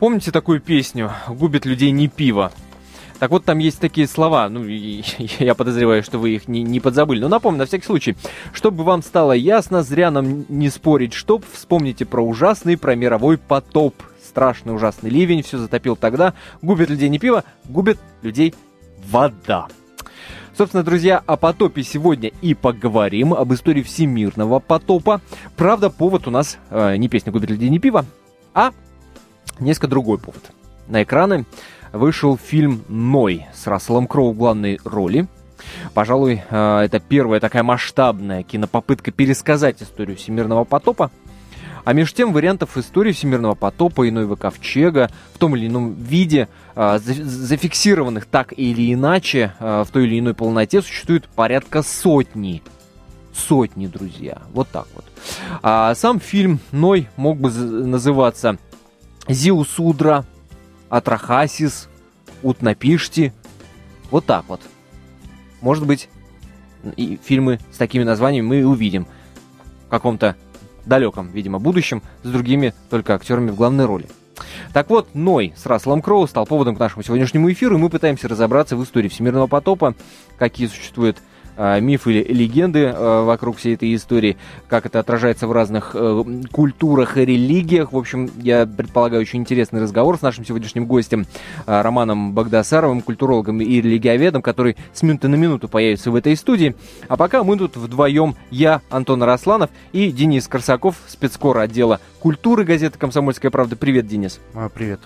Помните такую песню «Губит людей не пиво»? Так вот, там есть такие слова, ну, я подозреваю, что вы их не, не подзабыли. Но напомню, на всякий случай, чтобы вам стало ясно, зря нам не спорить, чтоб, вспомните про ужасный, про мировой потоп. Страшный ужасный ливень, все затопил тогда. Губит людей не пиво, губит людей вода. Собственно, друзья, о потопе сегодня и поговорим, об истории всемирного потопа. Правда, повод у нас э, не песня «Губит людей не пиво», а несколько другой повод. На экраны вышел фильм «Ной» с Расселом Кроу в главной роли. Пожалуй, э, это первая такая масштабная кинопопытка пересказать историю всемирного потопа. А между тем вариантов истории всемирного потопа и Ноева ковчега в том или ином виде, э, зафиксированных так или иначе э, в той или иной полноте, существует порядка сотни. Сотни, друзья. Вот так вот. А сам фильм Ной мог бы называться Зиусудра, Атрахасис, Утнапишти. Вот так вот. Может быть, и фильмы с такими названиями мы увидим в каком-то далеком, видимо, будущем с другими только актерами в главной роли. Так вот, Ной с Расселом Кроу стал поводом к нашему сегодняшнему эфиру, и мы пытаемся разобраться в истории всемирного потопа, какие существуют мифы или легенды а, вокруг всей этой истории, как это отражается в разных э, культурах и религиях. В общем, я предполагаю, очень интересный разговор с нашим сегодняшним гостем Романом Богдасаровым, культурологом и религиоведом, который с минуты на минуту появится в этой студии. А пока мы тут вдвоем, я, Антон Росланов и Денис Корсаков, спецкор отдела культуры газеты «Комсомольская правда». Привет, Денис. А, привет.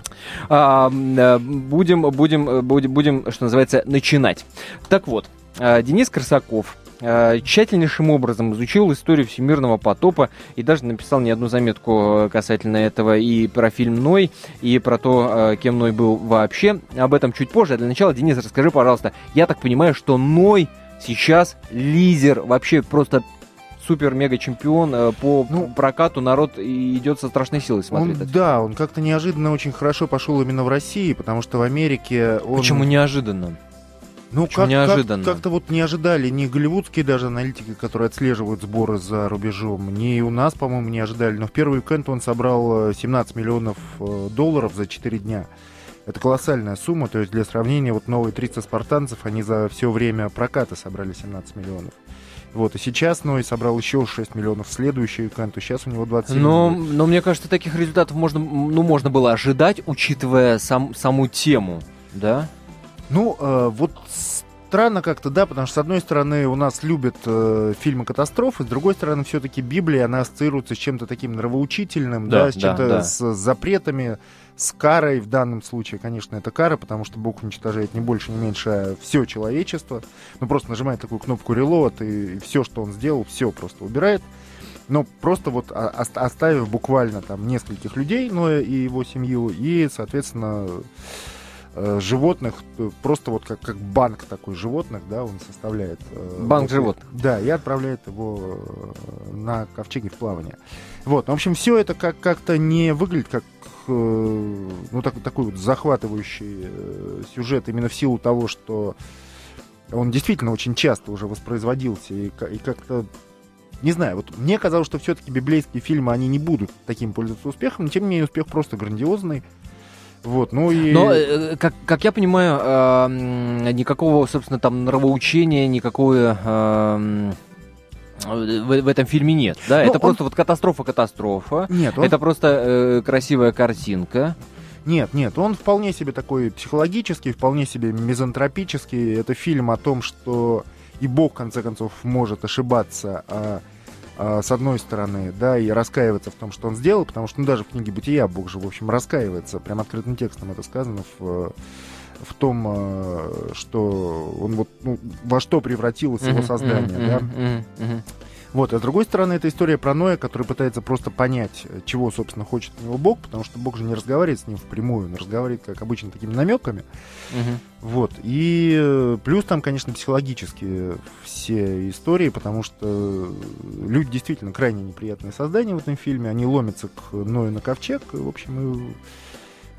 А, будем, будем, будем, будем, что называется, начинать. Так вот, Э, Денис Красаков э, тщательнейшим образом изучил историю всемирного потопа и даже написал не одну заметку э, касательно этого и про фильм Ной, и про то, кем Ной был вообще. Об этом чуть позже. А для начала, Денис, расскажи, пожалуйста, я так понимаю, что Ной сейчас лидер, вообще просто супер-мега-чемпион по ну, прокату народ идет со страшной силой смотреть. Он, да, он как-то неожиданно очень хорошо пошел именно в России, потому что в Америке он... Почему неожиданно? Ну, как, неожиданно. Как, как-то вот не ожидали ни голливудские даже аналитики, которые отслеживают сборы за рубежом, ни у нас, по-моему, не ожидали. Но в первый уикенд он собрал 17 э, миллионов э, долларов за 4 дня. Это колоссальная сумма, то есть для сравнения, вот новые 300 спартанцев, они за все время проката собрали 17 миллионов. Вот, и сейчас Ной собрал еще 6 миллионов в следующий уикенд, и сейчас у него 27 но, но мне кажется, таких результатов можно, ну, можно было ожидать, учитывая сам, саму тему, да? Ну, э, вот странно как-то, да, потому что, с одной стороны, у нас любят э, фильмы катастрофы, с другой стороны, все-таки Библия, она ассоциируется с чем-то таким нравоучительным, да, да с чем-то да. с запретами, с карой в данном случае, конечно, это кара, потому что Бог уничтожает не больше, не меньше а все человечество. Ну, просто нажимает такую кнопку reload, и, и все, что он сделал, все просто убирает. Но просто вот оставив буквально там нескольких людей, но и его семью, и, соответственно, э, животных, э, просто вот как, как банк такой животных, да, он составляет. Э, банк вот, животных. Да, и отправляет его э, на ковчеге в плавание. Вот, в общем, все это как, как-то не выглядит как э, ну, так, такой вот захватывающий э, сюжет именно в силу того, что он действительно очень часто уже воспроизводился и, и как-то не знаю, вот мне казалось, что все-таки библейские фильмы, они не будут таким пользоваться успехом, но тем не менее успех просто грандиозный. Вот, ну и... Но, э, как, как я понимаю, э, никакого, собственно, там нравоучения, никакого... Э, в, в этом фильме нет, да? Ну, это он... просто вот катастрофа-катастрофа. Нет, он... Это просто э, красивая картинка. Нет, нет, он вполне себе такой психологический, вполне себе мизантропический. Это фильм о том, что и Бог, в конце концов, может ошибаться, а а, с одной стороны, да, и раскаиваться в том, что он сделал, потому что, ну, даже в книге «Бытия» Бог же, в общем, раскаивается, прям открытым текстом это сказано в в том, а, что он вот ну, во что превратилось его создание, да. Вот, а с другой стороны, это история про Ноя, который пытается просто понять, чего, собственно, хочет от него Бог, потому что Бог же не разговаривает с ним впрямую, он разговаривает, как обычно, такими намеками. Угу. Вот, и э, плюс там, конечно, психологические все истории, потому что люди действительно крайне неприятные создания в этом фильме, они ломятся к Ною на ковчег, в общем, и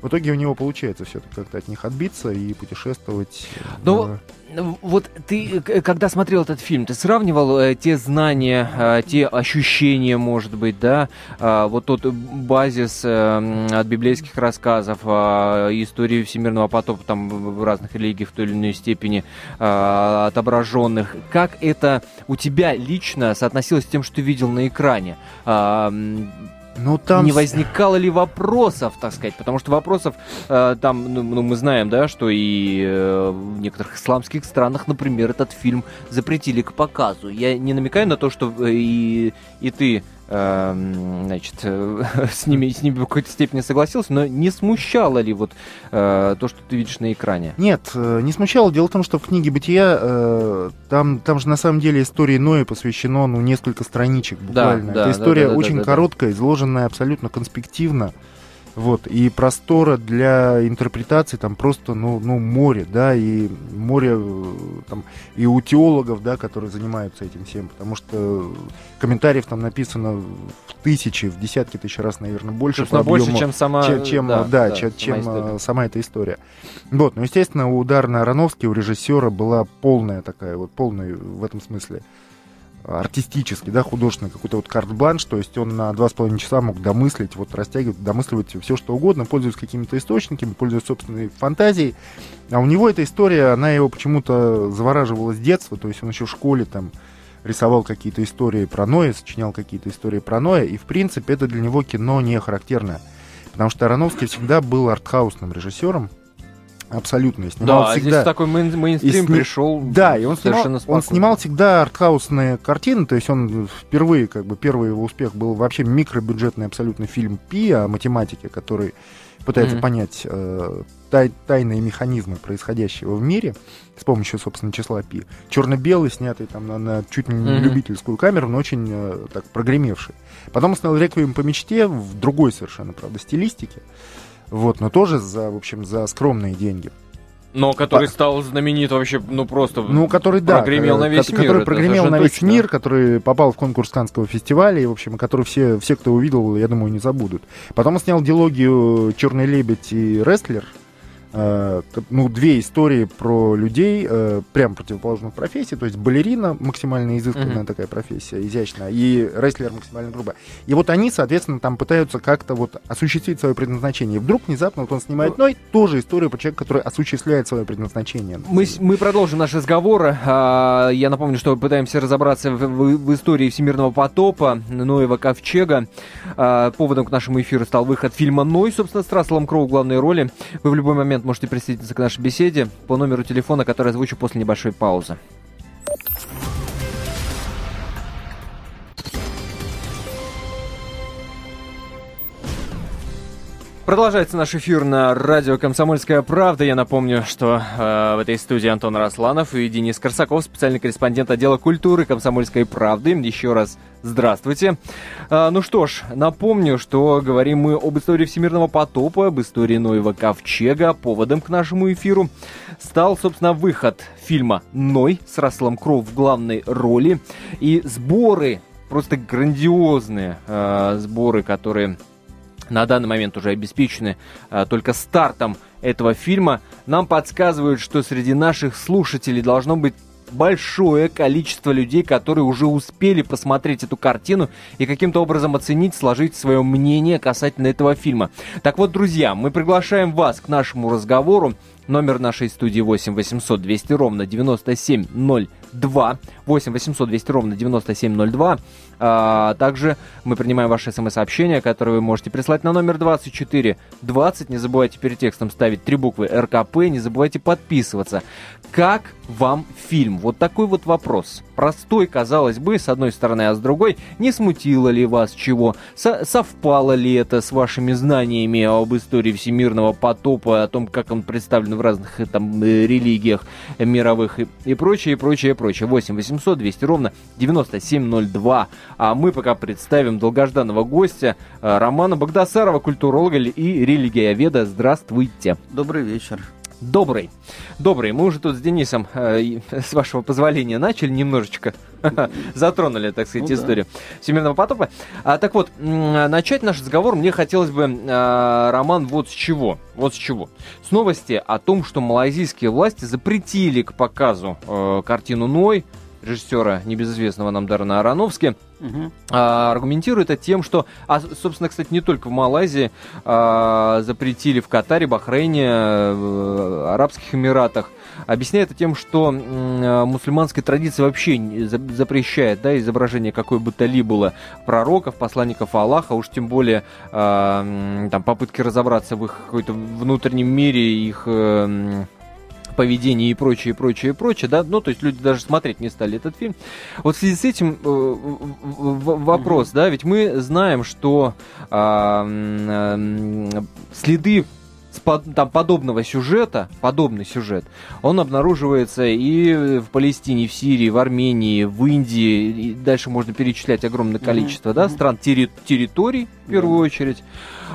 в итоге у него получается все-таки как-то от них отбиться и путешествовать. Но э, ну, вот ты, когда смотрел этот фильм, ты сравнивал э, те знания, э, те ощущения, может быть, да, э, вот тот базис э, от библейских рассказов, э, истории всемирного потопа, там в разных религиях в той или иной степени э, отображенных. Как это у тебя лично соотносилось с тем, что ты видел на экране? Э, ну, там... Не возникало ли вопросов, так сказать? Потому что вопросов э, там, ну, ну, мы знаем, да, что и э, в некоторых исламских странах, например, этот фильм запретили к показу. Я не намекаю на то, что э, и, и ты значит, с ними, с ними в какой-то степени согласился, но не смущало ли вот э, то, что ты видишь на экране? Нет, э, не смущало. Дело в том, что в книге «Бытия» э, там, там же на самом деле истории Ноя посвящено ну, несколько страничек буквально. Да, да, Это история да, да, очень да, да, короткая, изложенная абсолютно конспективно. Вот, и простора для интерпретации там просто, ну, ну, море, да, и море э, там, и у теологов, да, которые занимаются этим всем, потому что комментариев там написано в тысячи, в десятки тысяч раз, наверное, больше по объему, больше, чем сама, чем, чем да, да, да, чем, сама, история. сама эта история. Вот, ну, естественно, у Дарна Ароновски, у режиссера была полная такая, вот полная в этом смысле артистический, да, художественный какой-то вот карт-бланш, то есть он на два с половиной часа мог домыслить, вот растягивать, домысливать все что угодно, пользуясь какими-то источниками, пользуясь собственной фантазией. А у него эта история, она его почему-то завораживала с детства, то есть он еще в школе там рисовал какие-то истории про Ноя, сочинял какие-то истории про Ноя, и в принципе это для него кино не характерное. Потому что Ароновский всегда был артхаусным режиссером, Абсолютно. Снимал да, всегда... здесь такой мейн мейнстрим и сни... пришел Да, и он снимал, он снимал всегда артхаусные картины, то есть он впервые, как бы, первый его успех был вообще микробюджетный абсолютно фильм «Пи» о математике, который пытается mm-hmm. понять э, тай, тайные механизмы происходящего в мире с помощью, собственно, числа пи. Черно-белый, снятый там на, на чуть не mm-hmm. любительскую камеру, но очень э, так прогремевший. Потом он снял «Реквием по мечте» в другой совершенно, правда, стилистике. Вот, но тоже за, в общем, за скромные деньги. Но который стал знаменит вообще, ну просто ну, который, да, прогремел на весь который мир. Который прогремел на весь точно. мир, который попал в конкурс Канского фестиваля, и, в общем, который все, все, кто увидел, я думаю, не забудут. Потом он снял дилогию «Черный лебедь» и «Рестлер», ну, две истории про людей э, прям противоположных профессий. То есть балерина максимально изысканная mm-hmm. такая профессия, изящная, и рестлер максимально грубая. И вот они, соответственно, там пытаются как-то вот осуществить свое предназначение. И вдруг внезапно вот он снимает, ну, и тоже история про человека, который осуществляет свое предназначение. Мы, мы продолжим наш разговор. А, я напомню, что пытаемся разобраться в, в, в истории всемирного потопа Ноева Ковчега. А, поводом к нашему эфиру стал выход фильма «Ной», собственно, с Расселом Кроу в главной роли. Вы в любой момент можете присоединиться к нашей беседе по номеру телефона, который озвучу после небольшой паузы. Продолжается наш эфир на радио «Комсомольская правда». Я напомню, что э, в этой студии Антон Росланов и Денис Корсаков, специальный корреспондент отдела культуры «Комсомольской правды». Еще раз здравствуйте. Э, ну что ж, напомню, что говорим мы об истории всемирного потопа, об истории Ноева ковчега. Поводом к нашему эфиру стал, собственно, выход фильма «Ной» с Расселом Кроу в главной роли. И сборы, просто грандиозные э, сборы, которые на данный момент уже обеспечены а, только стартом этого фильма, нам подсказывают, что среди наших слушателей должно быть большое количество людей, которые уже успели посмотреть эту картину и каким-то образом оценить, сложить свое мнение касательно этого фильма. Так вот, друзья, мы приглашаем вас к нашему разговору. Номер нашей студии 8 800 200 ровно 9702. 8 800 200 ровно 9702. А, также мы принимаем ваши смс-сообщения, которые вы можете прислать на номер 2420. Не забывайте перед текстом ставить три буквы РКП. Не забывайте подписываться. Как вам фильм? Вот такой вот вопрос. Простой, казалось бы, с одной стороны, а с другой, не смутило ли вас чего? Со совпало ли это с вашими знаниями об истории всемирного потопа, о том, как он представлен в разных там э, религиях мировых и, и прочее, и прочее, и прочее. 8 800 200 ровно 9702. А мы пока представим долгожданного гостя э, Романа Богдасарова, культуролога и религиоведа. Здравствуйте. Добрый вечер. Добрый. Добрый. Мы уже тут с Денисом, э, с вашего позволения, начали немножечко затронули, так сказать, ну, историю да. Всемирного потопа. А, так вот, начать наш разговор мне хотелось бы, а, Роман, вот с чего. Вот с чего. С новости о том, что малайзийские власти запретили к показу э, картину Ной, режиссера небезызвестного нам Дарна Аронофски, угу. а, аргументирует это тем, что, а, собственно, кстати, не только в Малайзии а, запретили в Катаре, Бахрейне, в Арабских Эмиратах, объясняет это тем, что э, мусульманская традиция вообще запрещает да, изображение какой бы то ни было пророков, посланников Аллаха, уж тем более э, там, попытки разобраться в их какой-то внутреннем мире, их э, поведение и прочее, прочее, прочее, да, ну, то есть люди даже смотреть не стали этот фильм. Вот в связи с этим э, вопрос, да, ведь мы знаем, что э, э, следы там подобного сюжета, подобный сюжет, он обнаруживается и в Палестине, в Сирии, в Армении, в Индии, и дальше можно перечислять огромное количество, mm-hmm. да, стран терри- территорий в первую mm-hmm. очередь.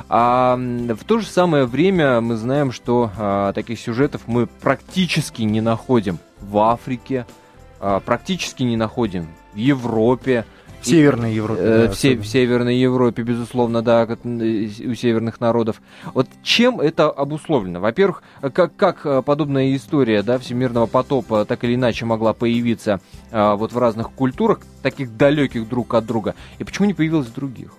А в то же самое время мы знаем, что а, таких сюжетов мы практически не находим в Африке, а, практически не находим в Европе. В Северной Европе. Э, да, в, в Северной Европе, безусловно, да, у северных народов. Вот чем это обусловлено? Во-первых, как, как э, подобная история да, всемирного потопа так или иначе могла появиться а, вот в разных культурах, таких далеких друг от друга, и почему не появилась в других?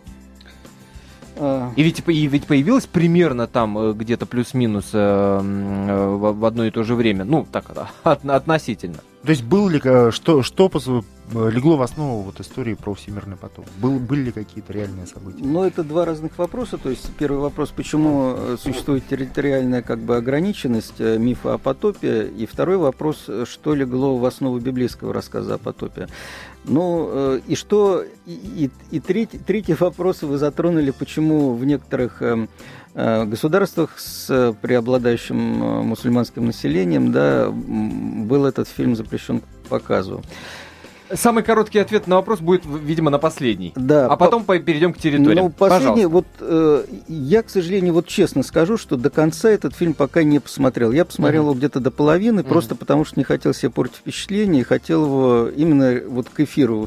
А. И ведь, и ведь появилась примерно там э, где-то плюс-минус э, э, в, в одно и то же время. Ну, так, от, относительно. То есть был ли, э, что, что э, легло в основу вот истории про всемирный поток? Был, были ли какие-то реальные события? Ну, это два разных вопроса. То есть первый вопрос, почему э, существует территориальная как бы ограниченность мифа о потопе, и второй вопрос, что легло в основу библейского рассказа о потопе. Ну, и что, и, и, и третий, третий вопрос вы затронули, почему в некоторых эм, Э, государствах с преобладающим э, мусульманским населением да, был этот фильм запрещен к показу. Самый короткий ответ на вопрос будет, видимо, на последний. Да. А потом по... перейдем к территории. Ну, последний, Пожалуйста. вот э, я, к сожалению, вот честно скажу, что до конца этот фильм пока не посмотрел. Я посмотрел mm-hmm. его где-то до половины, mm-hmm. просто потому что не хотел себе портить впечатление, хотел его именно вот к эфиру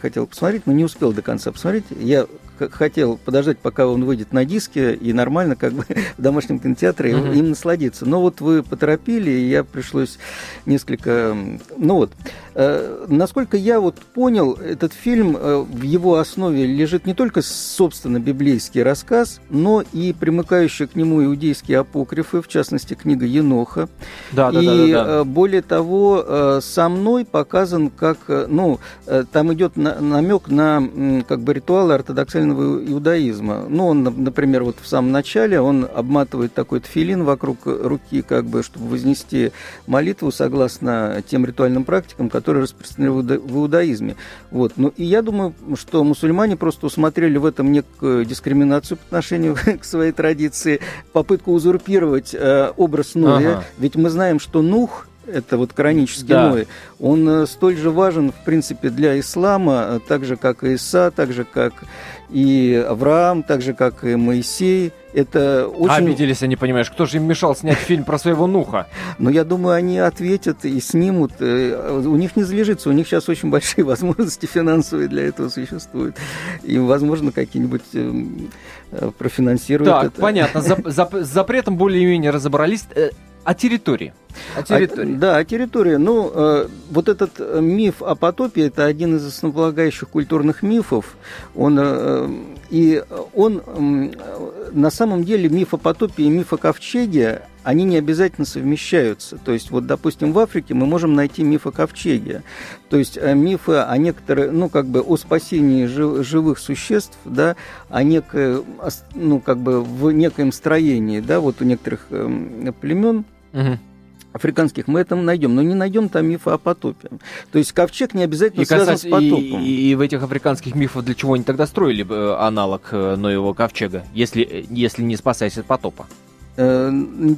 хотел посмотреть, но не успел до конца посмотреть. Я хотел подождать, пока он выйдет на диске, и нормально как бы в домашнем кинотеатре mm-hmm. им насладиться. Но вот вы поторопили, и я пришлось несколько... Ну вот, э, насколько я вот понял, этот фильм, э, в его основе лежит не только, собственно, библейский рассказ, но и примыкающие к нему иудейские апокрифы, в частности, книга Еноха. Да, да, и, да, да, да. Э, более того, э, со мной показан как, э, ну, э, там идет на, намек на как бы ритуалы ортодоксального иудаизма. Ну, он, например, вот в самом начале он обматывает такой тфилин вокруг руки, как бы, чтобы вознести молитву согласно тем ритуальным практикам, которые распространены в иудаизме. Вот. Ну, и я думаю, что мусульмане просто усмотрели в этом некую дискриминацию по отношению к своей традиции, попытку узурпировать э, образ Ноя. Ага. Ведь мы знаем, что Нух это вот коранический да. Ной, он э, столь же важен, в принципе, для ислама, э, так же, как и Иса, так же, как и Авраам, так же, как и Моисей. Это очень... Обиделись они, понимаешь, кто же им мешал снять фильм про своего Нуха? Ну, я думаю, они ответят и снимут. Э, у них не залежится, у них сейчас очень большие возможности финансовые для этого существуют. И, возможно, какие-нибудь профинансируют так, это. понятно. За, запретом более-менее разобрались. О территории. О территории. А, да, о территории. Ну, э, вот этот э, миф о потопе это один из основополагающих культурных мифов. Он, э, и он э, на самом деле миф о потопе и миф о ковчеге они не обязательно совмещаются. То есть, вот, допустим, в Африке мы можем найти миф о ковчеге. То есть, э, мифы о некоторых, ну, как бы, о спасении жив, живых существ, да, о некое, ну, как бы, в некоем строении, да, вот у некоторых э, племен, Угу африканских мы это найдем, но не найдем там мифа о потопе. То есть ковчег не обязательно и связан касать, с потопом. И, и, в этих африканских мифах для чего они тогда строили э, аналог э, Ноевого ковчега, если, если не спасаясь от потопа? Э,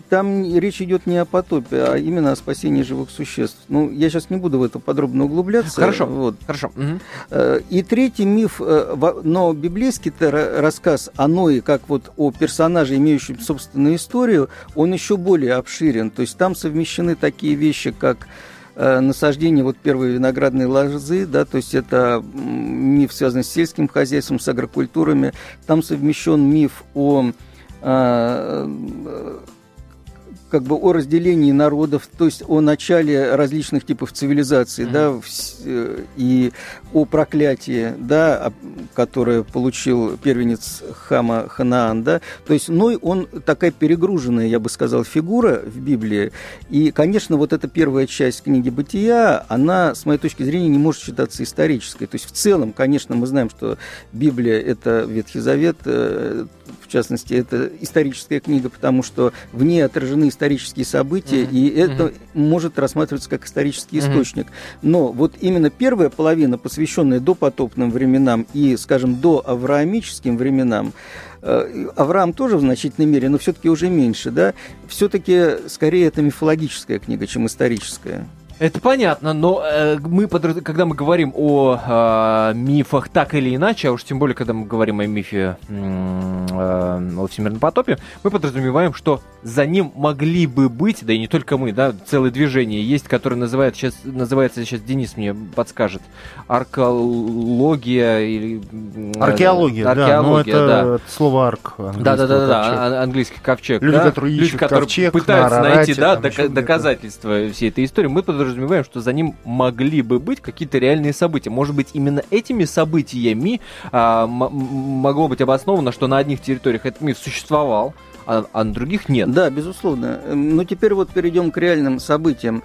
там речь идет не о потопе, а именно о спасении живых существ. Ну, я сейчас не буду в это подробно углубляться. Хорошо, вот. хорошо. Угу. И третий миф, но библейский рассказ о Ное, как вот о персонаже, имеющем собственную историю, он еще более обширен. То есть там совмещены такие вещи, как насаждение вот первой виноградной лозы, да, то есть это миф, связанный с сельским хозяйством, с агрокультурами. Там совмещен миф о как бы о разделении народов, то есть о начале различных типов цивилизаций, mm-hmm. да, э, и о проклятии, да, которое получил первенец Хама Ханаан, да, то есть Ной, он такая перегруженная, я бы сказал, фигура в Библии, и, конечно, вот эта первая часть книги Бытия, она, с моей точки зрения, не может считаться исторической, то есть в целом, конечно, мы знаем, что Библия – это Ветхий Завет, э, частности, это историческая книга, потому что в ней отражены исторические события, mm-hmm. и это mm-hmm. может рассматриваться как исторический mm-hmm. источник. Но вот именно первая половина, посвященная допотопным временам и, скажем, до авраамическим временам, э, Авраам тоже в значительной мере, но все-таки уже меньше, да, все-таки скорее это мифологическая книга, чем историческая. Это понятно, но э, мы, под, когда мы говорим о э, мифах так или иначе, а уж тем более, когда мы говорим о мифе э, о всемирном потопе, мы подразумеваем, что за ним могли бы быть, да и не только мы, да, целое движение есть, которое называет, сейчас, называется, сейчас Денис мне подскажет, аркология или... Археология, археология да, да. это слово арк. Да, да, да, да, английский ковчег. Люди, да? которые ищут Люди, которые ковчег, пытаются найти да, доказательства всей этой истории, мы подразумеваем подразумеваем, что за ним могли бы быть какие-то реальные события. Может быть, именно этими событиями а, могло быть обосновано, что на одних территориях этот миф существовал, а, а на других нет. Да, безусловно. Ну, теперь вот перейдем к реальным событиям.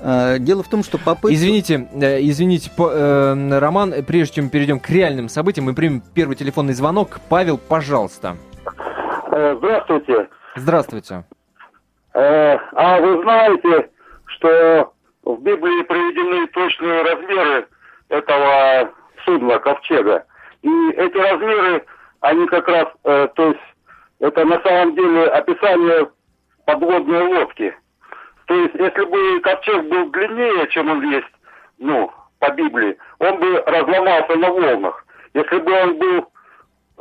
А, дело в том, что попытки... Извините, э, извините, э, Роман, прежде чем перейдем к реальным событиям, мы примем первый телефонный звонок. Павел, пожалуйста. Э, здравствуйте. Здравствуйте. А вы знаете, что в Библии приведены точные размеры этого судна, ковчега. И эти размеры, они как раз, э, то есть, это на самом деле описание подводной лодки. То есть, если бы ковчег был длиннее, чем он есть, ну, по Библии, он бы разломался на волнах. Если бы он был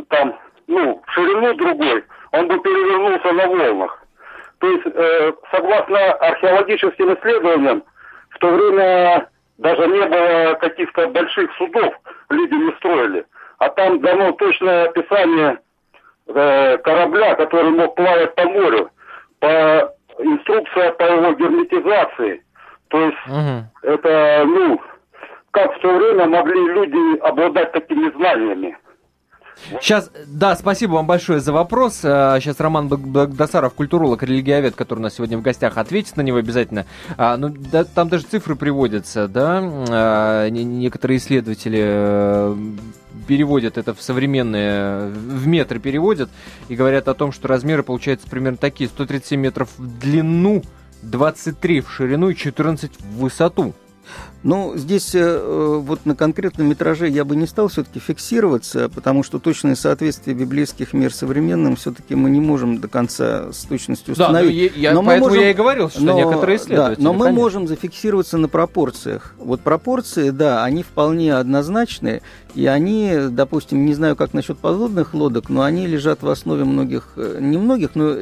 там, ну, в ширину другой, он бы перевернулся на волнах. То есть, э, согласно археологическим исследованиям, то время даже не было каких-то больших судов, люди не строили. А там дано точное описание э, корабля, который мог плавать по морю, по инструкция по его герметизации. То есть угу. это, ну, как в то время могли люди обладать такими знаниями. Сейчас, да, спасибо вам большое за вопрос. Сейчас а, Роман Багдасаров, культуролог, религиовед, который у нас сегодня в гостях, ответит на него обязательно. А, ну, да, там даже цифры приводятся, да. А, некоторые исследователи э, переводят это в современные, в метры переводят и говорят о том, что размеры получаются примерно такие. 137 метров в длину, 23 в ширину и 14 в высоту. Ну, здесь э, вот на конкретном метраже я бы не стал все-таки фиксироваться, потому что точное соответствие библейских мер современным все-таки мы не можем до конца с точностью установить. Да, я, но поэтому можем, я и говорил, что но, некоторые исследователи. Да, но мы конечно. можем зафиксироваться на пропорциях. Вот пропорции, да, они вполне однозначные, и они, допустим, не знаю, как насчет подводных лодок, но они лежат в основе многих, э, не многих, но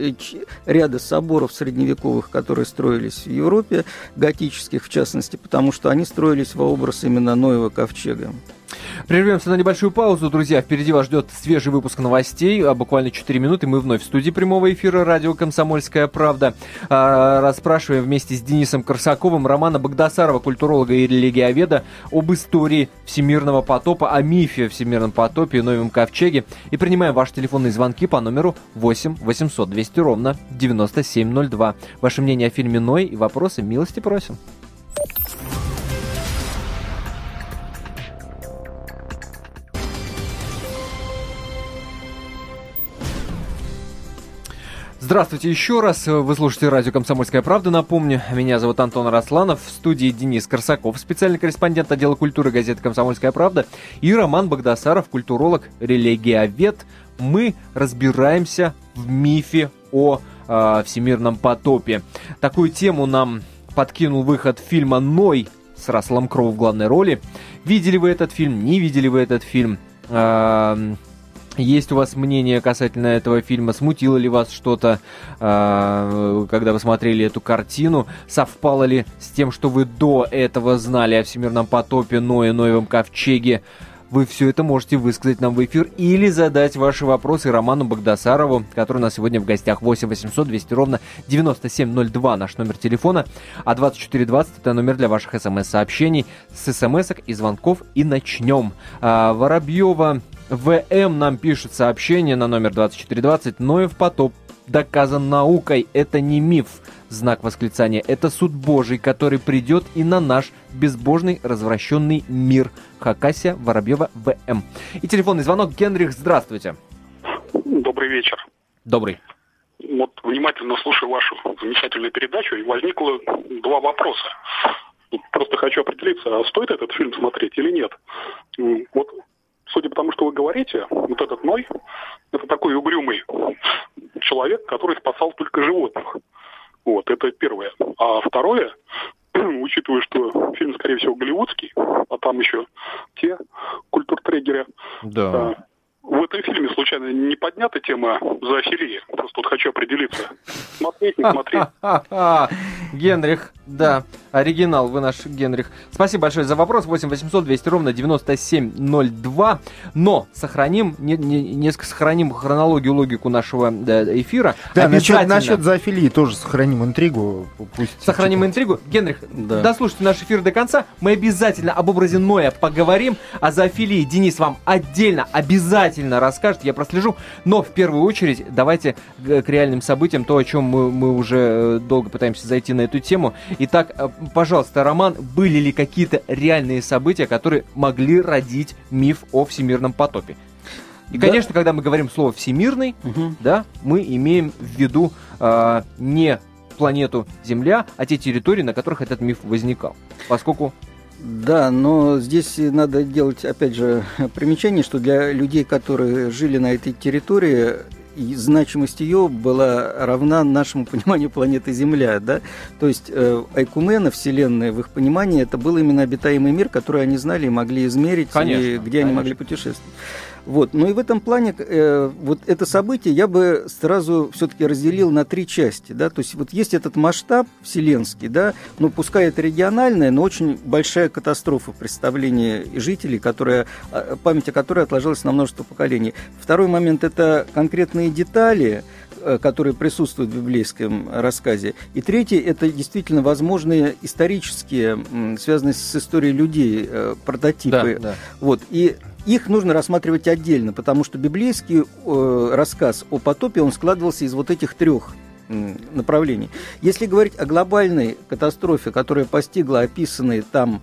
ряда соборов средневековых, которые строились в Европе, готических в частности, потому что они строились во образ именно Ноева ковчега. Прервемся на небольшую паузу, друзья. Впереди вас ждет свежий выпуск новостей. А буквально 4 минуты мы вновь в студии прямого эфира радио «Комсомольская правда». А, расспрашиваем вместе с Денисом Корсаковым Романа Богдасарова, культуролога и религиоведа, об истории всемирного потопа, о мифе о всемирном потопе и новом ковчеге. И принимаем ваши телефонные звонки по номеру 8 800 200 ровно 9702. Ваше мнение о фильме «Ной» и вопросы милости просим. Здравствуйте еще раз. Вы слушаете радио «Комсомольская правда». Напомню, меня зовут Антон Росланов. В студии Денис Корсаков, специальный корреспондент отдела культуры газеты «Комсомольская правда». И Роман Богдасаров, культуролог, религиовед. Мы разбираемся в мифе о э, всемирном потопе. Такую тему нам подкинул выход фильма «Ной» с Расселом Кроу в главной роли. Видели вы этот фильм? Не видели вы этот фильм? Э, есть у вас мнение касательно этого фильма? Смутило ли вас что-то, э, когда вы смотрели эту картину? Совпало ли с тем, что вы до этого знали о всемирном потопе, Ное, Ноевом ковчеге? Вы все это можете высказать нам в эфир или задать ваши вопросы Роману Богдасарову, который у нас сегодня в гостях. 8 800 200 ровно 9702 наш номер телефона, а 2420 это номер для ваших смс-сообщений с смс и звонков. И начнем. А, Воробьева ВМ нам пишет сообщение на номер 2420. Ноев потоп доказан наукой. Это не миф. Знак восклицания. Это суд Божий, который придет и на наш безбожный развращенный мир. Хакасия Воробьева ВМ. И телефонный звонок. Генрих, здравствуйте. Добрый вечер. Добрый. Вот внимательно слушаю вашу замечательную передачу, и возникло два вопроса. Просто хочу определиться, а стоит этот фильм смотреть или нет. Вот судя по тому, что вы говорите, вот этот Ной, это такой угрюмый человек, который спасал только животных. Вот, это первое. А второе, учитывая, что фильм, скорее всего, голливудский, а там еще те культуртрегеры, да. В этом фильме, случайно, не поднята тема зоофилии? Просто вот хочу определиться. Смотреть, не смотреть. Генрих, да, оригинал, вы наш Генрих. Спасибо большое за вопрос. 8 800 200 ровно 9702. Но сохраним, не, не, несколько сохраним хронологию, логику нашего эфира. Да, насчет, насчет зоофилии тоже сохраним интригу. Пусть сохраним интригу. Генрих, да. дослушайте наш эфир до конца. Мы обязательно об образе Ноя поговорим. О зоофилии Денис вам отдельно обязательно расскажет. Я прослежу. Но в первую очередь давайте к реальным событиям, то, о чем мы, мы уже э, долго пытаемся зайти на эту тему. Итак, э, пожалуйста, Роман, были ли какие-то реальные события, которые могли родить миф о всемирном потопе? И, да. конечно, когда мы говорим слово всемирный, угу. да, мы имеем в виду э, не планету Земля, а те территории, на которых этот миф возникал. Поскольку да, но здесь надо делать, опять же, примечание, что для людей, которые жили на этой территории, и значимость ее была равна нашему пониманию планеты Земля, да, то есть э, Айкумена, Вселенная, в их понимании, это был именно обитаемый мир, который они знали и могли измерить, конечно, и где конечно. они могли путешествовать. Вот. Ну и в этом плане э, вот это событие я бы сразу все-таки разделил на три части. Да? То есть вот есть этот масштаб вселенский, да, ну пускай это региональная, но очень большая катастрофа в представлении жителей, которая, а, память о которой отложилась на множество поколений. Второй момент – это конкретные детали, э, которые присутствуют в библейском рассказе. И третий – это действительно возможные исторические, связанные с историей людей, э, прототипы. Да, да. Вот. И их нужно рассматривать отдельно, потому что библейский э, рассказ о потопе, он складывался из вот этих трех направлений. Если говорить о глобальной катастрофе, которая постигла описанные там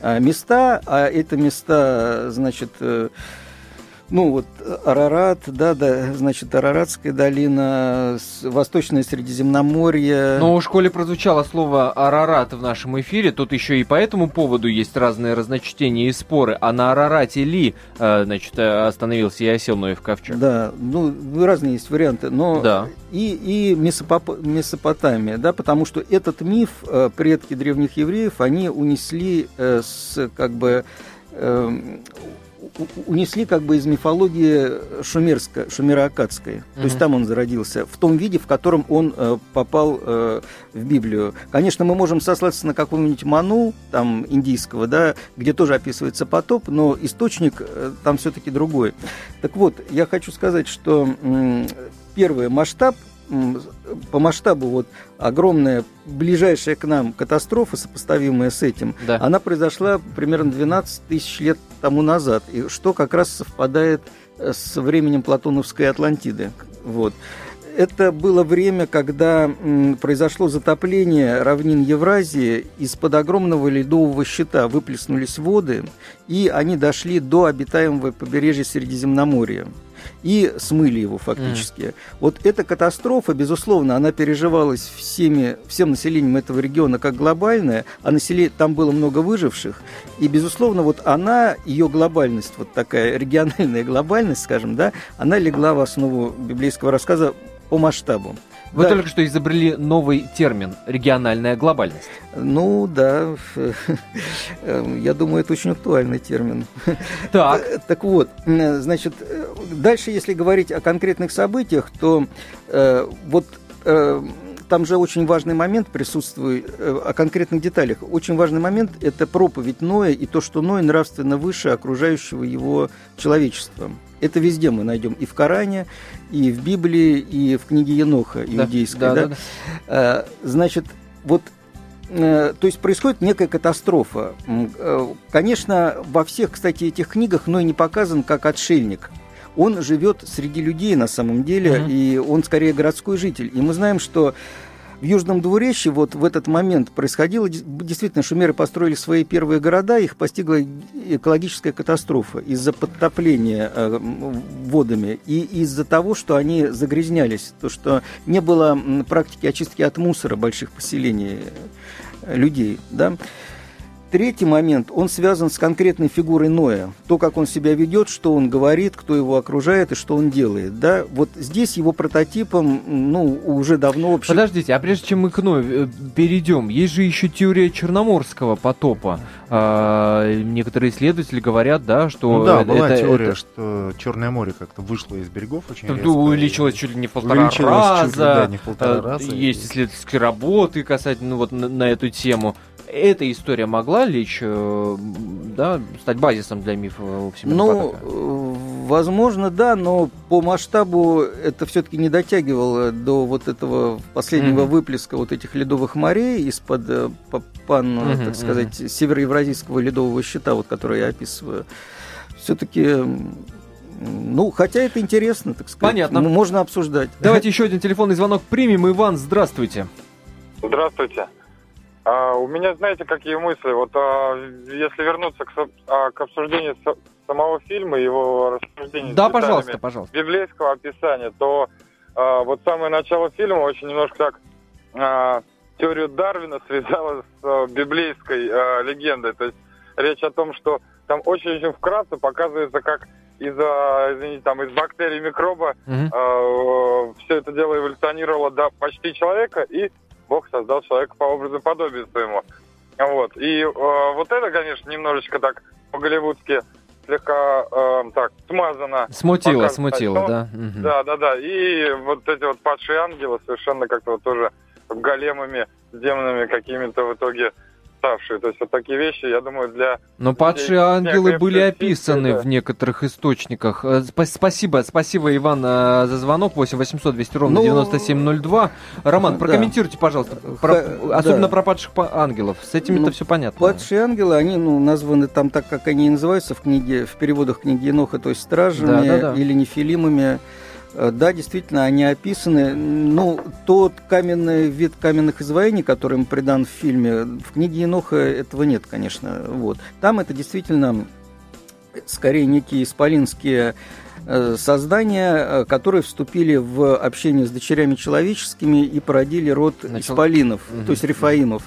э, места, а это места, значит, э, ну вот Арарат, да, да, значит, Араратская долина, Восточное Средиземноморье. Но у школе прозвучало слово Арарат в нашем эфире, тут еще и по этому поводу есть разные разночтения и споры. А на Арарате ли, э, значит, э, остановился и осел Ноев ковчег? Да, ну, разные есть варианты, но да. и, и Месопоп... Месопотамия, да, потому что этот миф, э, предки древних евреев, они унесли с, как бы, эм, унесли как бы из мифологии шумерско, шумеро-акадской. Mm-hmm. То есть там он зародился, в том виде, в котором он э, попал э, в Библию. Конечно, мы можем сослаться на какого-нибудь Ману, там, индийского, да, где тоже описывается потоп, но источник э, там все-таки другой. Так вот, я хочу сказать, что э, первый масштаб по масштабу вот огромная ближайшая к нам катастрофа, сопоставимая с этим, да. она произошла примерно 12 тысяч лет тому назад, и что как раз совпадает э, с временем Платоновской Атлантиды. Вот. Это было время, когда произошло затопление равнин Евразии, из-под огромного ледового щита выплеснулись воды, и они дошли до обитаемого побережья Средиземноморья и смыли его фактически. Mm. Вот эта катастрофа, безусловно, она переживалась всеми, всем населением этого региона как глобальная, а население, там было много выживших, и, безусловно, вот она, ее глобальность, вот такая региональная глобальность, скажем, да, она легла в основу библейского рассказа по масштабу. Вы да. только что изобрели новый термин – региональная глобальность. Ну, да. Я думаю, это очень актуальный термин. Так. Так вот, значит, дальше, если говорить о конкретных событиях, то э, вот э, там же очень важный момент присутствует э, о конкретных деталях. Очень важный момент – это проповедь Ноя и то, что Ной нравственно выше окружающего его человечества. Это везде мы найдем и в Коране, и в Библии, и в книге Еноха иудейской. Да, да, да? Да. Значит, вот э, то есть происходит некая катастрофа. Э, конечно, во всех, кстати, этих книгах Ной не показан как отшельник. Он живет среди людей на самом деле, угу. и он скорее городской житель. И мы знаем, что в Южном Двуречье вот в этот момент происходило, действительно, шумеры построили свои первые города, их постигла экологическая катастрофа из-за подтопления э, водами и из-за того, что они загрязнялись, то, что не было практики очистки от мусора больших поселений э, людей, да. Третий момент, он связан с конкретной фигурой Ноя. То, как он себя ведет, что он говорит, кто его окружает и что он делает. Да? Вот здесь его прототипом ну, уже давно... Вообще... Подождите, а прежде чем мы к Ною э, перейдем, есть же еще теория Черноморского потопа. А, некоторые исследователи говорят, да, что... Ну да, была это, теория, это... что Черное море как-то вышло из берегов очень резко. Увеличилось чуть ли не в полтора раза. Чуть ли, да, не в полтора а, раза. Есть исследовательские работы касательно ну, вот, на, на эту тему эта история могла лечь, э, да, стать базисом для мифа о Всемирном Ну, потоке? Э, возможно, да, но по масштабу это все-таки не дотягивало до вот этого последнего mm-hmm. выплеска вот этих ледовых морей из-под э, пан, mm-hmm, так сказать, mm-hmm. североевразийского ледового щита, вот, который я описываю. Все-таки ну, хотя это интересно, так сказать. Понятно. Можно обсуждать. Давайте еще один телефонный звонок примем. Иван, здравствуйте. Здравствуйте. А, у меня, знаете, какие мысли? Вот а, если вернуться к, а, к обсуждению с, самого фильма, его рассуждения да, пожалуйста, пожалуйста. библейского описания, то а, вот самое начало фильма очень немножко так а, теорию Дарвина связала с а, библейской а, легендой. То есть речь о том, что там очень-очень вкратце показывается, как из-за, извините, там, из бактерий микроба угу. э, все это дело эволюционировало до почти человека, и Бог создал человека по образу и подобию своему. Вот. И э, вот это, конечно, немножечко так по-голливудски слегка э, так смазано. Смутило, смутило, но, да. Да, да, да. И вот эти вот падшие ангелы совершенно как-то вот тоже големами, демонами какими-то в итоге уставшие. То есть вот такие вещи, я думаю, для... Но падшие ангелы были описаны да. в некоторых источниках. Э, спасибо, спасибо, Иван, э, за звонок. 8 800 200 ровно ну, 9702. Роман, прокомментируйте, пожалуйста, про, Х... особенно да. про падших ангелов. С этим-то ну, все понятно. Падшие ангелы, они ну, названы там так, как они и называются в книге, в переводах книги Еноха, то есть стражами да, да, да. или нефилимами. Э, да, действительно, они описаны. Ну, тот каменный вид каменных изваяний, которым придан в фильме, в книге Еноха этого нет, конечно. Вот. Там это действительно скорее некие исполинские э, создания, э, которые вступили в общение с дочерями человеческими и породили род Начал... исполинов, угу. то есть рифаимов.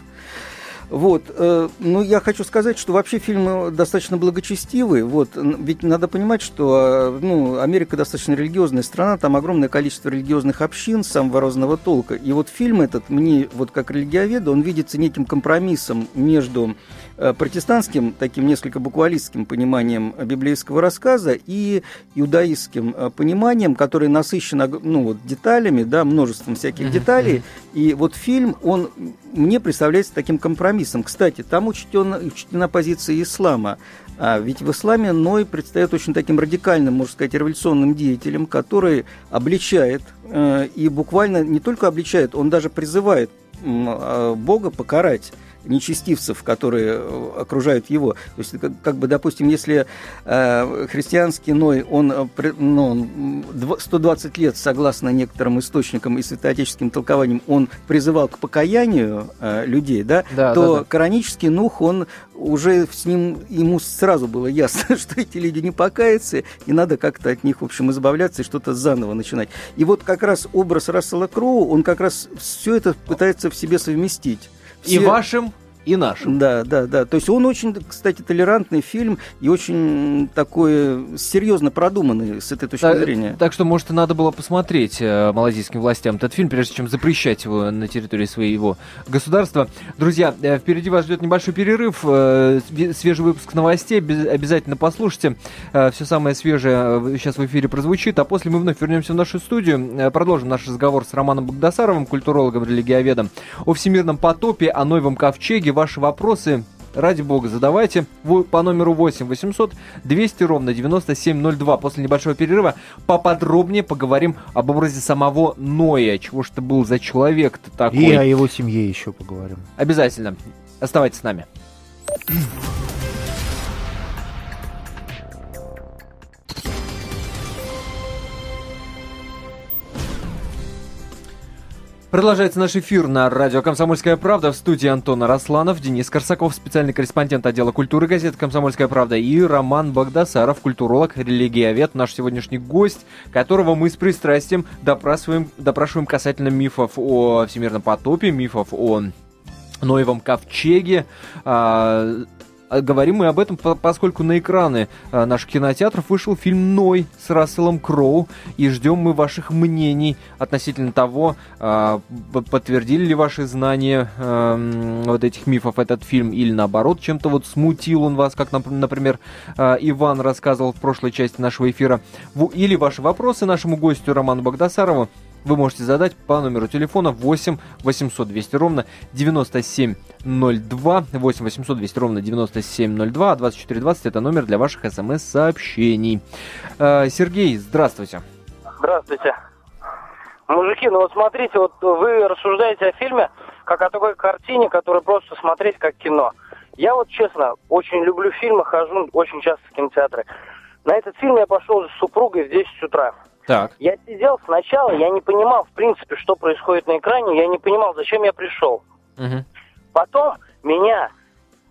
Вот. Э, ну, я хочу сказать, что вообще фильм достаточно благочестивый. Вот. Ведь надо понимать, что э, ну, Америка достаточно религиозная страна, там огромное количество религиозных общин самого разного толка. И вот фильм этот, мне, вот как религиоведу, он видится неким компромиссом между протестантским, таким несколько буквалистским пониманием библейского рассказа и иудаистским э, пониманием, которое насыщено ну, вот, деталями, да, множеством всяких деталей. И вот фильм, он мне представляется таким компромиссом. Кстати, там учтена, учтена позиция ислама. А ведь в исламе Ной предстает очень таким радикальным, можно сказать, революционным деятелем, который обличает э, и буквально не только обличает, он даже призывает э, Бога покарать нечестивцев, которые э, окружают его. То есть, как, как бы, допустим, если э, христианский Ной, он, э, ну, 120 лет, согласно некоторым источникам и святоотеческим толкованиям, он призывал к покаянию э, людей, да, да то да, да. коранический Нух, он уже с ним, ему сразу было ясно, что эти люди не покаются, и надо как-то от них, в общем, избавляться и что-то заново начинать. И вот как раз образ Рассела Кроу, он как раз все это пытается в себе совместить. Все... И вашим И нашим. Да, да, да. То есть он очень, кстати, толерантный фильм и очень такой серьезно продуманный с этой точки так, зрения. Так что, может, и надо было посмотреть э, малазийским властям этот фильм, прежде чем запрещать его на территории своего государства. Друзья, э, впереди вас ждет небольшой перерыв, э, свежий выпуск новостей, без, обязательно послушайте. Э, все самое свежее э, сейчас в эфире прозвучит, а после мы вновь вернемся в нашу студию, э, продолжим наш разговор с Романом Богдасаровым, культурологом, религиоведом, о всемирном потопе, о Новом Ковчеге, ваши вопросы ради бога, задавайте по номеру 8 800 200 ровно 9702. После небольшого перерыва поподробнее поговорим об образе самого Ноя. Чего ж это был за человек-то такой? И о его семье еще поговорим. Обязательно. Оставайтесь с нами. Продолжается наш эфир на радио «Комсомольская правда» в студии Антона Росланов, Денис Корсаков, специальный корреспондент отдела культуры газеты «Комсомольская правда» и Роман Богдасаров, культуролог, религиовед, наш сегодняшний гость, которого мы с пристрастием допрашиваем, допрашиваем касательно мифов о всемирном потопе, мифов о Ноевом ковчеге, а, говорим мы об этом, поскольку на экраны а, наших кинотеатров вышел фильм «Ной» с Расселом Кроу, и ждем мы ваших мнений относительно того, а, подтвердили ли ваши знания вот этих мифов этот фильм, или наоборот, чем-то вот смутил он вас, как, например, Иван рассказывал в прошлой части нашего эфира, или ваши вопросы нашему гостю Роману Богдасарову вы можете задать по номеру телефона 8 800 200 ровно 9702. 8 800 200 ровно 9702. А 2420 это номер для ваших смс-сообщений. Э, Сергей, здравствуйте. Здравствуйте. Мужики, ну вот смотрите, вот вы рассуждаете о фильме как о такой картине, которую просто смотреть как кино. Я вот честно очень люблю фильмы, хожу очень часто в кинотеатры. На этот фильм я пошел с супругой в 10 утра. Так. Я сидел сначала, я не понимал, в принципе, что происходит на экране, я не понимал, зачем я пришел. Угу. Потом меня,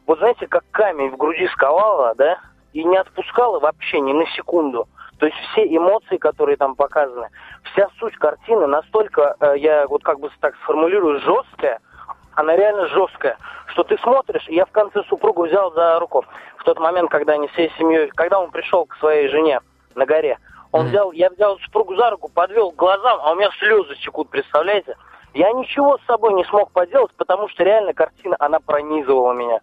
вот знаете, как камень в груди сковало, да, и не отпускало вообще ни на секунду. То есть все эмоции, которые там показаны, вся суть картины настолько, э, я вот как бы так сформулирую, жесткая, она реально жесткая, что ты смотришь, я в конце супругу взял за руку в тот момент, когда они всей семьей, когда он пришел к своей жене на горе, он взял, я взял супругу за руку, подвел к глазам, а у меня слезы текут, представляете? Я ничего с собой не смог поделать, потому что реально картина, она пронизывала меня.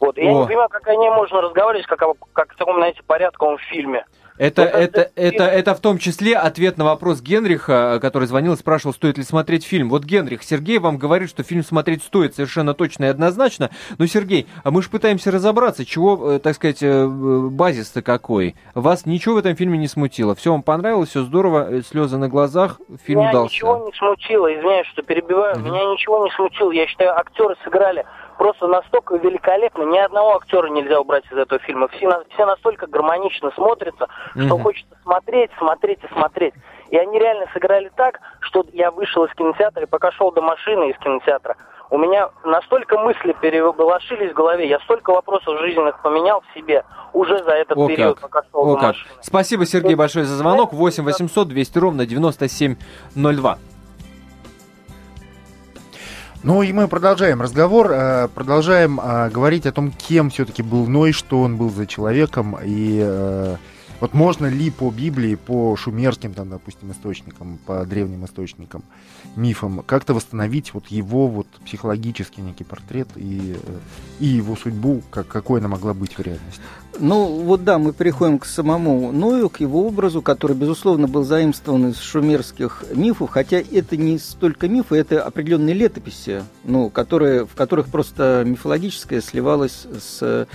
Вот. И я не понимаю, как о ней можно разговаривать, как, о, как в таком, знаете, порядковом фильме. Это, вот это, это, это, это в том числе ответ на вопрос Генриха, который звонил и спрашивал, стоит ли смотреть фильм. Вот Генрих, Сергей вам говорит, что фильм смотреть стоит совершенно точно и однозначно. Но, Сергей, а мы же пытаемся разобраться, чего, э, так сказать, э, базис-то какой. Вас ничего в этом фильме не смутило? Все вам понравилось, все здорово, э, слезы на глазах, фильм меня удался? ничего не смутило, извиняюсь, что перебиваю. Угу. Меня ничего не смутило. Я считаю, актеры сыграли просто настолько великолепно. Ни одного актера нельзя убрать из этого фильма. Все, все настолько гармонично смотрятся, mm-hmm. что хочется смотреть, смотреть и смотреть. И они реально сыграли так, что я вышел из кинотеатра, и пока шел до машины из кинотеатра, у меня настолько мысли переголошились в голове, я столько вопросов жизненных поменял в себе уже за этот О период, как. пока шел О до как. машины. Спасибо, Сергей, большое за звонок. 8 800 200 ровно 9702. Ну и мы продолжаем разговор, э, продолжаем э, говорить о том, кем все-таки был Ной, что он был за человеком, и э, вот можно ли по Библии, по шумерским, там, допустим, источникам, по древним источникам, мифам, как-то восстановить вот его вот психологический некий портрет и, и его судьбу, как, какой она могла быть в реальности? Ну, вот да, мы переходим к самому Ною, к его образу, который, безусловно, был заимствован из шумерских мифов, хотя это не столько мифы, это определенные летописи, ну, которые, в которых просто мифологическое сливалось с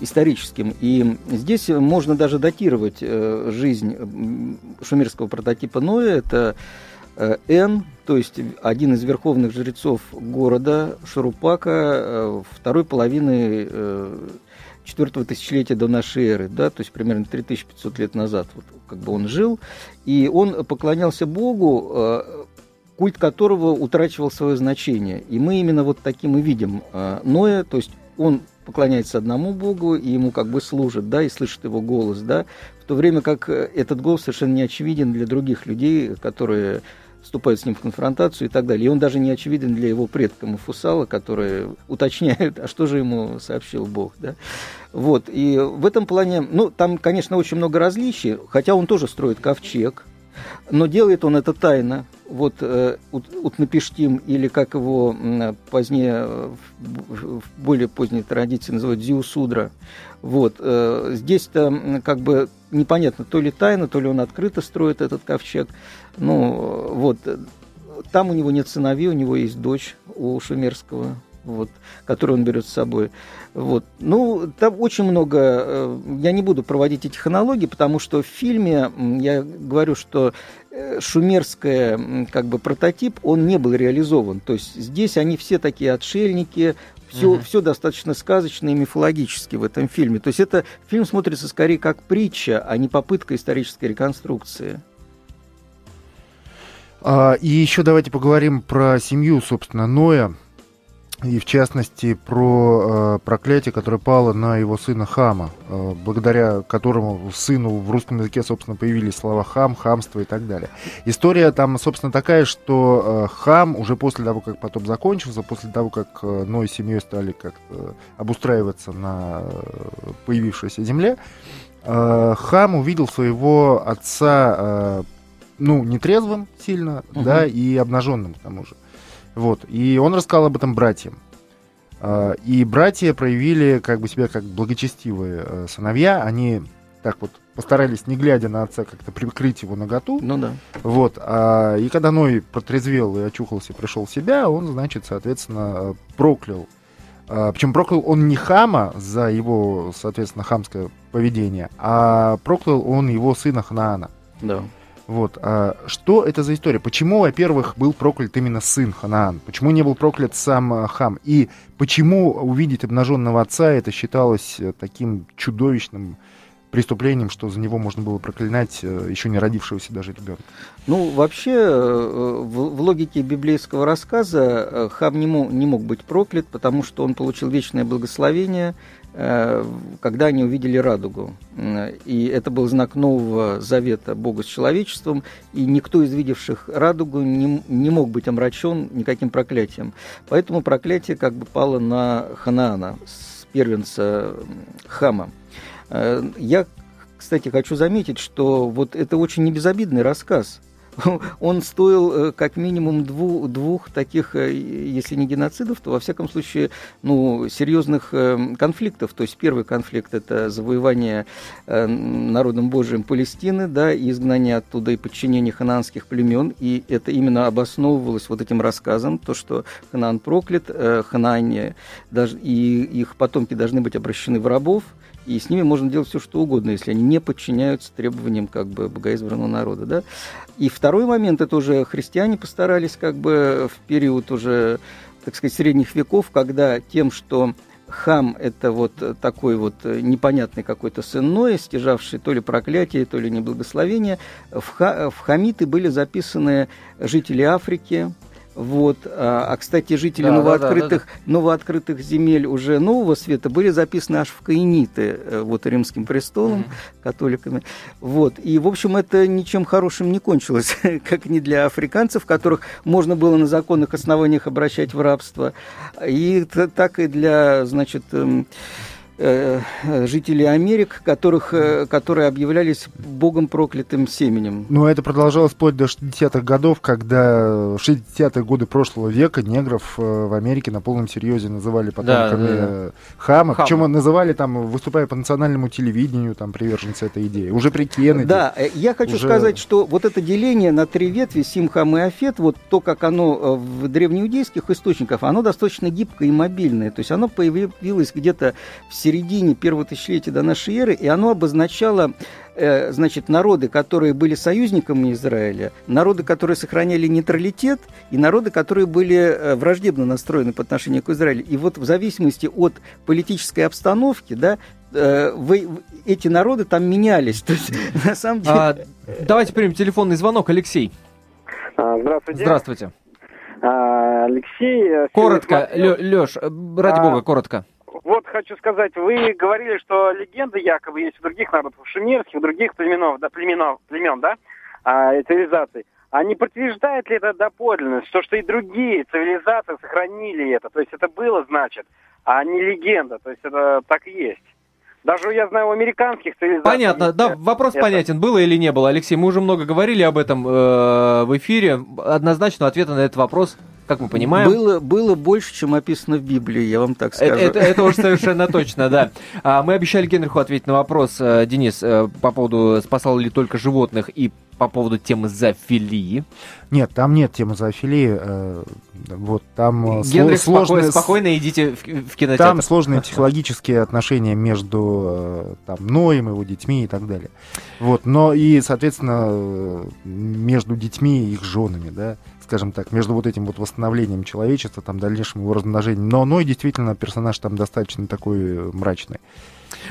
историческим. И здесь можно даже датировать э, жизнь шумерского прототипа Ноя. Это э, Н, то есть один из верховных жрецов города Шурупака э, второй половины четвертого тысячелетия до нашей эры, да, то есть примерно 3500 лет назад вот, как бы он жил, и он поклонялся Богу, культ которого утрачивал свое значение. И мы именно вот таким и видим Ноя, то есть он поклоняется одному Богу, и ему как бы служит, да, и слышит его голос, да, в то время как этот голос совершенно не очевиден для других людей, которые вступают с ним в конфронтацию и так далее. И он даже не очевиден для его предка Мафусала, который уточняет, а что же ему сообщил Бог, да. Вот, и в этом плане, ну, там, конечно, очень много различий, хотя он тоже строит ковчег, но делает он это тайно. Вот э, Утнапиштим, или как его позднее, в более поздней традиции называют Зиусудра. Вот, э, здесь-то как бы непонятно, то ли тайно, то ли он открыто строит этот ковчег. Ну, вот, там у него нет сыновей, у него есть дочь у Шумерского вот, который он берет с собой. Вот. Ну, там очень много, э, я не буду проводить этих аналогий, потому что в фильме, я говорю, что э, шумерская как бы прототип, он не был реализован. То есть здесь они все такие отшельники, все, угу. все достаточно сказочно и мифологически в этом фильме. То есть это фильм смотрится скорее как притча, а не попытка исторической реконструкции. А, и еще давайте поговорим про семью, собственно, Ноя и в частности про э, проклятие, которое пало на его сына Хама, э, благодаря которому сыну в русском языке, собственно, появились слова хам, хамство и так далее. История там, собственно, такая, что э, хам уже после того, как потом закончился, после того, как э, Ной и семьей стали как-то обустраиваться на э, появившейся земле, э, хам увидел своего отца, э, ну, нетрезвым сильно, угу. да, и обнаженным к тому же. Вот. И он рассказал об этом братьям. А, и братья проявили как бы себя как благочестивые э, сыновья. Они так вот постарались, не глядя на отца, как-то прикрыть его наготу. Ну да. Вот. А, и когда Ной протрезвел и очухался, пришел в себя, он, значит, соответственно, проклял. А, причем проклял он не Хама за его, соответственно, хамское поведение, а проклял он его сына Ханаана. Да. Вот. А что это за история? Почему, во-первых, был проклят именно сын Ханаан? Почему не был проклят сам а, Хам? И почему увидеть обнаженного отца это считалось э, таким чудовищным преступлением, что за него можно было проклинать э, еще не родившегося даже ребенка? Ну, вообще, э, в, в логике библейского рассказа Хам не мог, не мог быть проклят, потому что он получил вечное благословение – когда они увидели радугу. И это был знак нового завета Бога с человечеством, и никто из видевших радугу не, не мог быть омрачен никаким проклятием. Поэтому проклятие как бы пало на Ханаана, первенца Хама. Э, я, кстати, хочу заметить, что вот это очень небезобидный рассказ – он стоил э, как минимум двух, двух таких, э, если не геноцидов, то во всяком случае, ну, серьезных э, конфликтов. То есть первый конфликт – это завоевание народом Божиим Палестины, да, и изгнание оттуда и подчинение хананских племен, и это именно обосновывалось вот этим рассказом, то, что Ханаан проклят, Ханаане даже, и их потомки должны быть обращены в рабов, и с ними можно делать все, что угодно, если они не подчиняются требованиям как бы богоизбранного народа. Да? И второй момент, это уже христиане постарались как бы в период уже, так сказать, средних веков, когда тем, что Хам – это вот такой вот непонятный какой-то сын Ноя, стяжавший то ли проклятие, то ли неблагословение. В, ха, в хамиты были записаны жители Африки, вот. А, а кстати, жители да, новооткрытых, да, да, да. новооткрытых земель уже нового света были записаны аж в Каиниты, э, вот римским престолом, mm-hmm. католиками. Вот. И, в общем, это ничем хорошим не кончилось, как не для африканцев, которых можно было на законных основаниях обращать в рабство, и так и для, значит, эм, жителей Америк, которых, э, которые объявлялись богом проклятым семенем. Но это продолжалось вплоть до 60-х годов, когда в 60-е годы прошлого века негров э, в Америке на полном серьезе называли потомками да, да, да. хама. Хам. Причем называли там, выступая по национальному телевидению, там приверженцы этой идеи. Уже при Кеннеди. Да, я хочу уже... сказать, что вот это деление на три ветви, Сим, Хам и Афет, вот то, как оно в древнеиудейских источниках, оно достаточно гибкое и мобильное. То есть оно появилось где-то в середине первого тысячелетия до нашей эры, и оно обозначало э, значит, народы, которые были союзниками Израиля, народы, которые сохраняли нейтралитет, и народы, которые были э, враждебно настроены по отношению к Израилю. И вот в зависимости от политической обстановки, да, э, вы, эти народы там менялись. То есть, на самом деле... А, давайте примем телефонный звонок. Алексей. А, здравствуйте. Здравствуйте. А, Алексей. Коротко, Леш, ради а, бога, коротко. Вот хочу сказать, вы говорили, что легенды якобы есть у других народов, у шумерских, у других племенов, да, племенов, племен, да, а, цивилизаций. а не подтверждает ли это доподлинность, то, что и другие цивилизации сохранили это, то есть это было, значит, а не легенда, то есть это так и есть. Даже я знаю у американских цивилизаций. Понятно, да, вопрос это... понятен, было или не было. Алексей, мы уже много говорили об этом э, в эфире. Однозначно ответа на этот вопрос как мы понимаем. Было, было больше, чем описано в Библии, я вам так скажу. Это, это, это уж совершенно точно, да. А, мы обещали Генриху ответить на вопрос, э, Денис, э, по поводу спасал ли только животных и по поводу темы зоофилии. Нет, там нет темы зоофилии. Э, вот там Генрих, сложные, спокойно, спокойно идите в, в кинотеатр. Там сложные психологические отношения между там, Ноем, его детьми и так далее. Вот, но и, соответственно, между детьми и их женами, да скажем так, между вот этим вот восстановлением человечества, там, дальнейшим его размножением. Но Ной действительно персонаж там достаточно такой э, мрачный.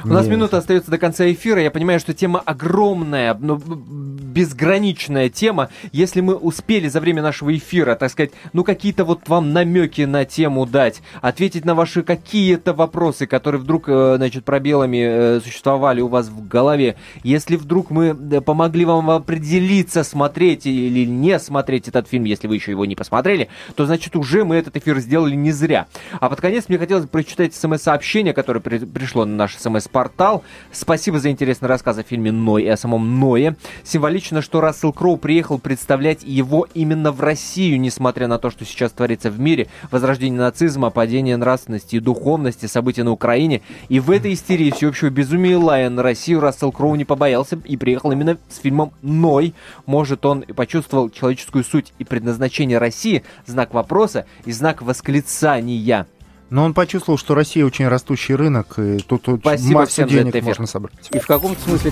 У нас минута остается до конца эфира. Я понимаю, что тема огромная, но безграничная тема. Если мы успели за время нашего эфира, так сказать, ну какие-то вот вам намеки на тему дать, ответить на ваши какие-то вопросы, которые вдруг, э, значит, пробелами э, существовали у вас в голове, если вдруг мы э, помогли вам определиться, смотреть или не смотреть этот фильм, если вы еще его не посмотрели, то значит уже мы этот эфир сделали не зря. А под конец мне хотелось прочитать смс-сообщение, которое при пришло на наш смс-портал. Спасибо за интересный рассказ о фильме «Ной» и о самом Ное. Символично, что Рассел Кроу приехал представлять его именно в Россию, несмотря на то, что сейчас творится в мире. Возрождение нацизма, падение нравственности и духовности, события на Украине. И в этой истерии всеобщего безумия лая на Россию Рассел Кроу не побоялся и приехал именно с фильмом «Ной». Может, он и почувствовал человеческую суть и предназначение России, знак вопроса и знак восклицания. Но он почувствовал, что Россия очень растущий рынок, и тут Спасибо массу денег можно собрать. И в каком-то смысле